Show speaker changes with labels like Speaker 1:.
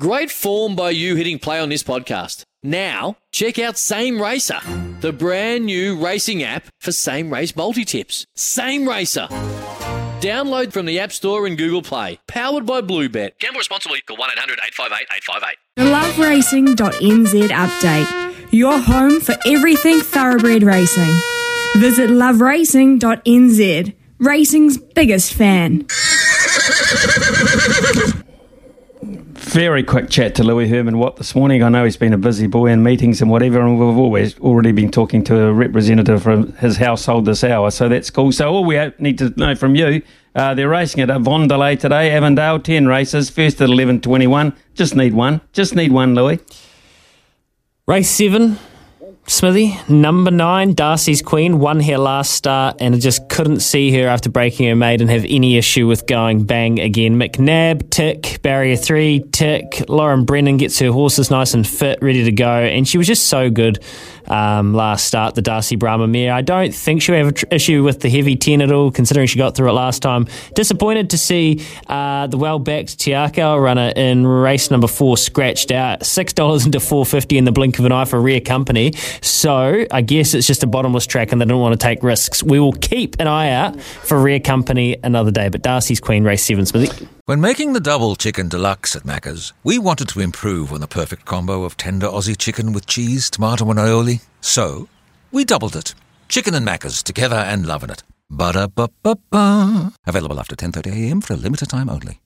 Speaker 1: Great form by you hitting play on this podcast. Now, check out Same Racer, the brand new racing app for same race multi tips. Same Racer. Download from the App Store and Google Play. Powered by Bluebet. Gamble responsibly. Call 1 800 858 858.
Speaker 2: The loveracing.nz update. Your home for everything thoroughbred racing. Visit loveracing.nz. Racing's biggest fan.
Speaker 3: Very quick chat to Louis Herman Watt this morning. I know he's been a busy boy in meetings and whatever, and we've always already been talking to a representative from his household this hour, so that's cool. So all we need to know from you, uh, they're racing at Avondale today, Avondale, 10 races, first at 11.21. Just need one. Just need one, Louis.
Speaker 4: Race seven, Smithy, number nine, Darcy's Queen, won her last start and just couldn't see her after breaking her maiden have any issue with going bang again. McNabb, tick, barrier three, tick. Lauren Brennan gets her horses nice and fit, ready to go, and she was just so good um, last start, the Darci Brahma mare. I don't think she'll have an tr- issue with the heavy 10 at all, considering she got through it last time. Disappointed to see uh, the well backed Te Akau runner in race number four scratched out. $6 into 450 in the blink of an eye for Rare Company. So I guess it's just a bottomless track and they don't want to take risks. We will keep an eye out for Rare Company another day. But Darcy's Queen, race seven, Smithy.
Speaker 5: When making the double chicken deluxe at Macca's, we wanted to improve on the perfect combo of tender Aussie chicken with cheese, tomato, and aioli. So, we doubled it. Chicken and Macca's together and loving it. Ba-da-ba-ba-ba. Available after 10.30am for a limited time only.